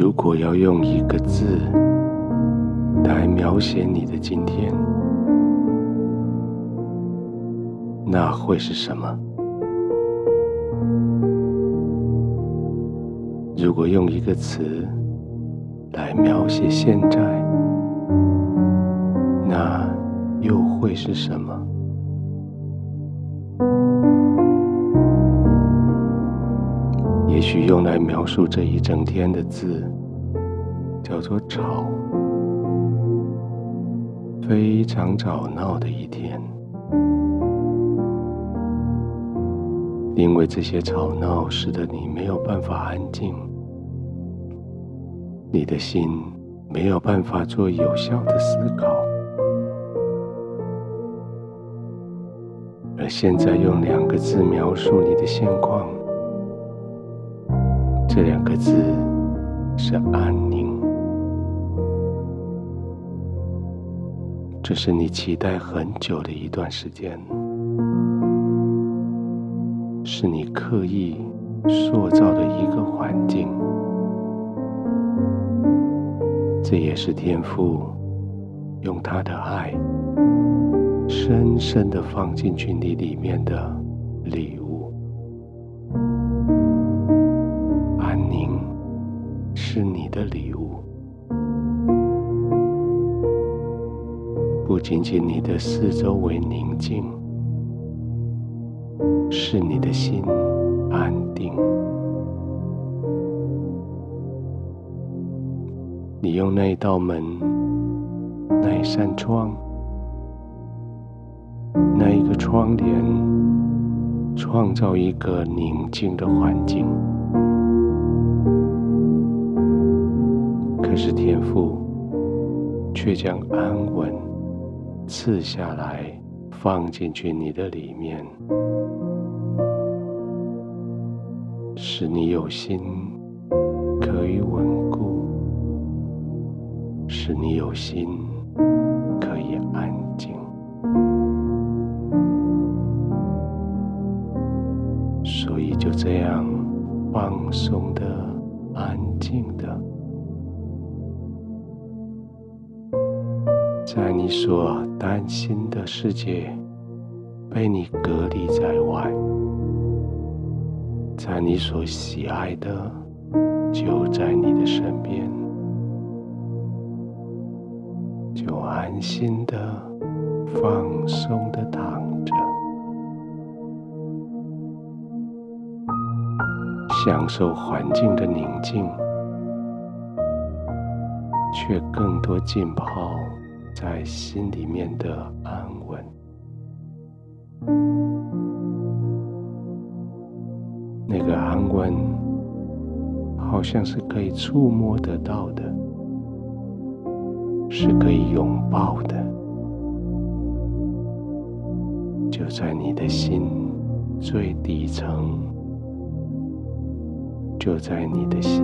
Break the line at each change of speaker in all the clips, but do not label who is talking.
如果要用一个字来描写你的今天，那会是什么？如果用一个词来描写现在，那又会是什么？用来描述这一整天的字叫做“吵”，非常吵闹的一天。因为这些吵闹使得你没有办法安静，你的心没有办法做有效的思考。而现在用两个字描述你的现况，这两个字是安宁。这是你期待很久的一段时间。是你刻意塑造的一个环境，这也是天父用他的爱深深的放进去你里面的礼物的礼物，不仅仅你的四周围宁静。是你的心安定。你用那一道门、那一扇窗、那一个窗帘，创造一个宁静的环境。可是天父却将安稳赐下来，放进去你的里面。使你有心可以稳固，使你有心可以安静，所以就这样放松的、安静的，在你所担心的世界被你隔离在外。在你所喜爱的，就在你的身边，就安心的、放松的躺着，享受环境的宁静，却更多浸泡在心里面的安稳。那个安稳，好像是可以触摸得到的，是可以拥抱的，就在你的心最底层，就在你的心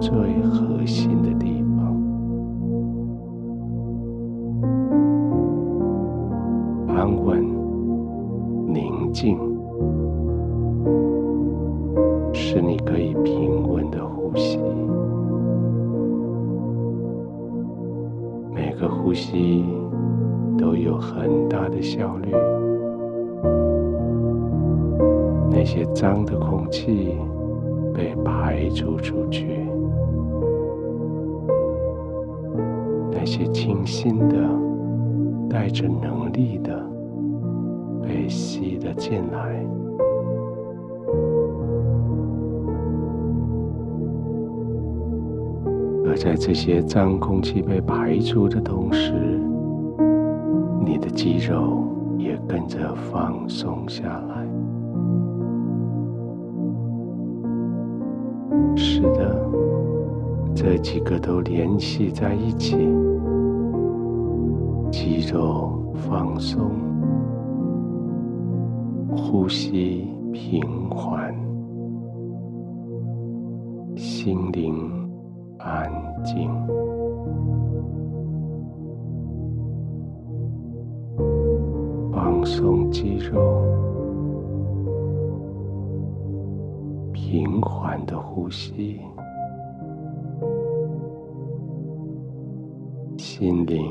最核心的地方，安稳、宁静。使你可以平稳的呼吸，每个呼吸都有很大的效率。那些脏的空气被排除出去，那些清新的、带着能力的被吸了进来。而在这些脏空气被排出的同时，你的肌肉也跟着放松下来。是的，这几个都联系在一起，放松，呼吸平缓，心灵。安静，放松肌肉，平缓的呼吸，心灵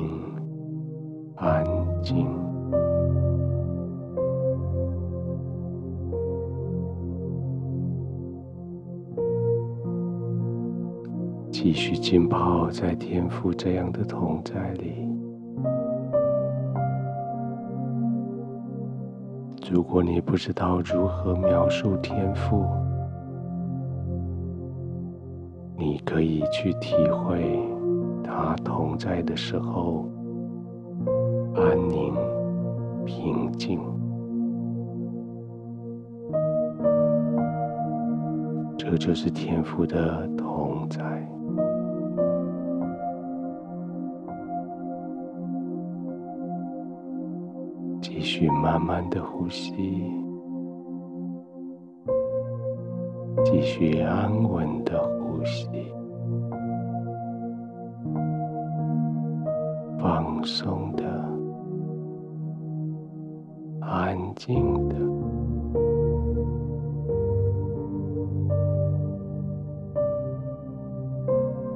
安静。继续浸泡在天父这样的同在里。如果你不知道如何描述天赋，你可以去体会他同在的时候安宁、平静。这就是天赋的同在。继续慢慢的呼吸，继续安稳的呼吸，放松的，安静的。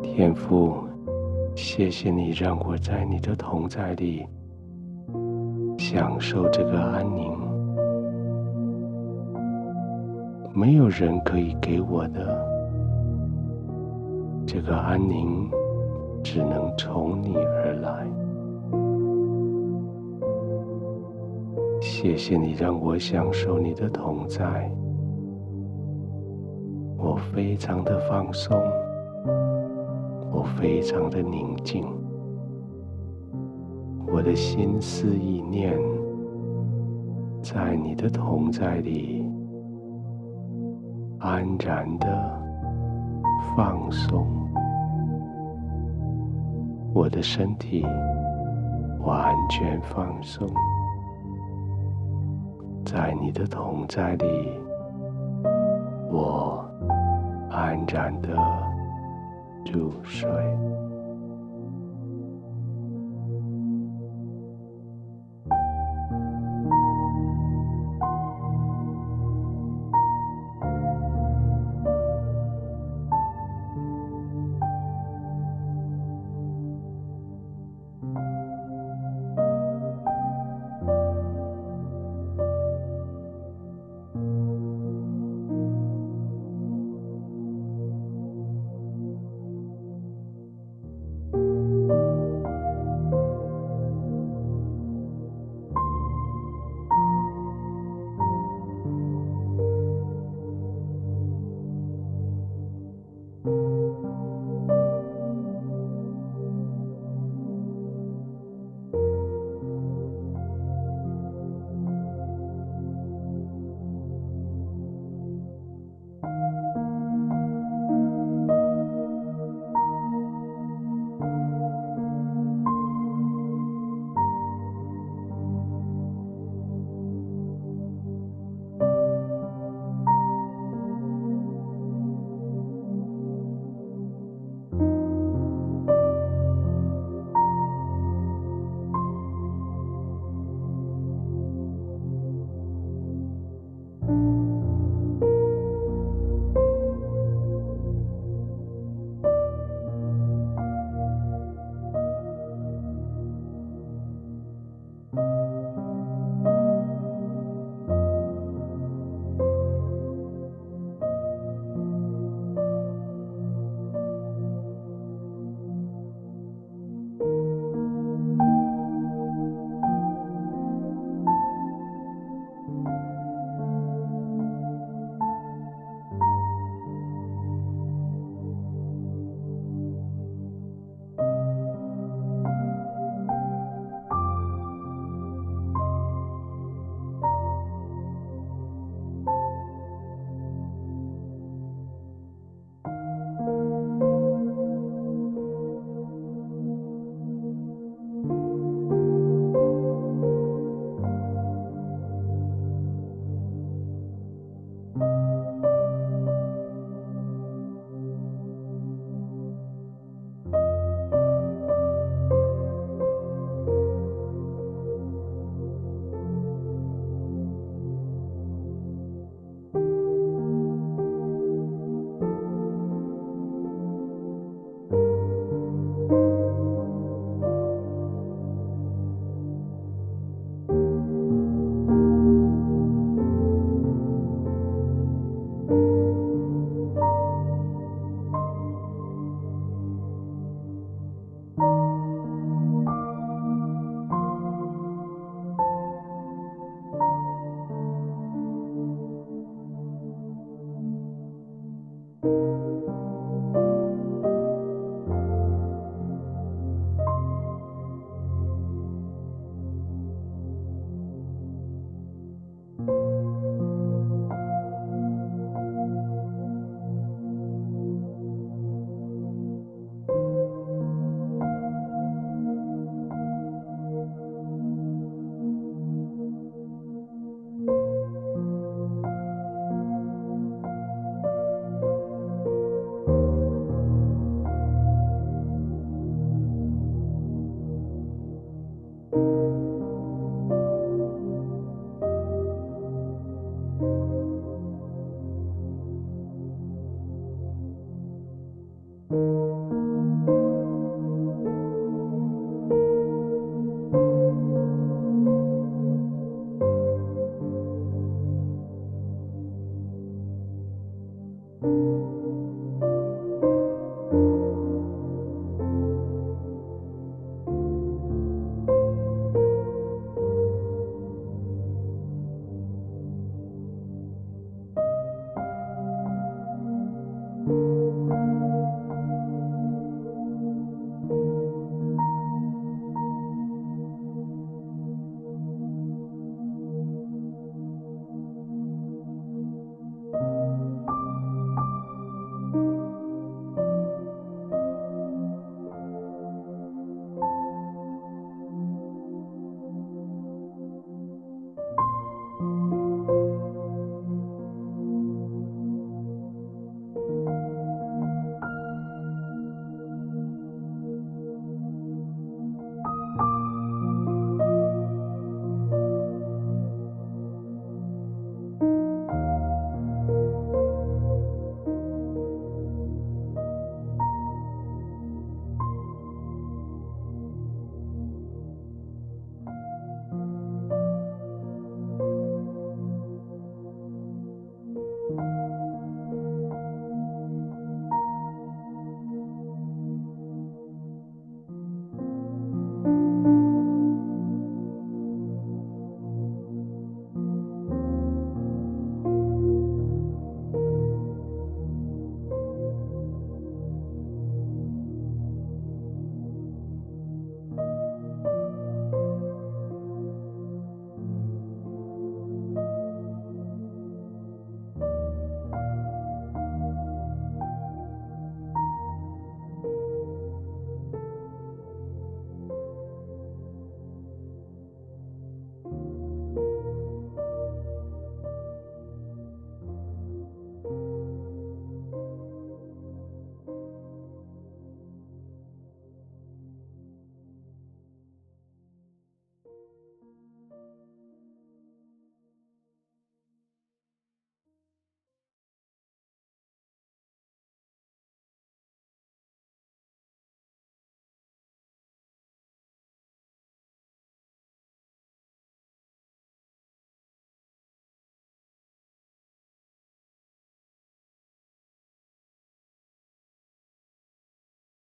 天父，谢谢你让我在你的同在里。享受这个安宁，没有人可以给我的这个安宁，只能从你而来。谢谢你让我享受你的同在，我非常的放松，我非常的宁静。我的心思意念，在你的同在里安然的放松，我的身体完全放松，在你的同在里，我安然的入睡。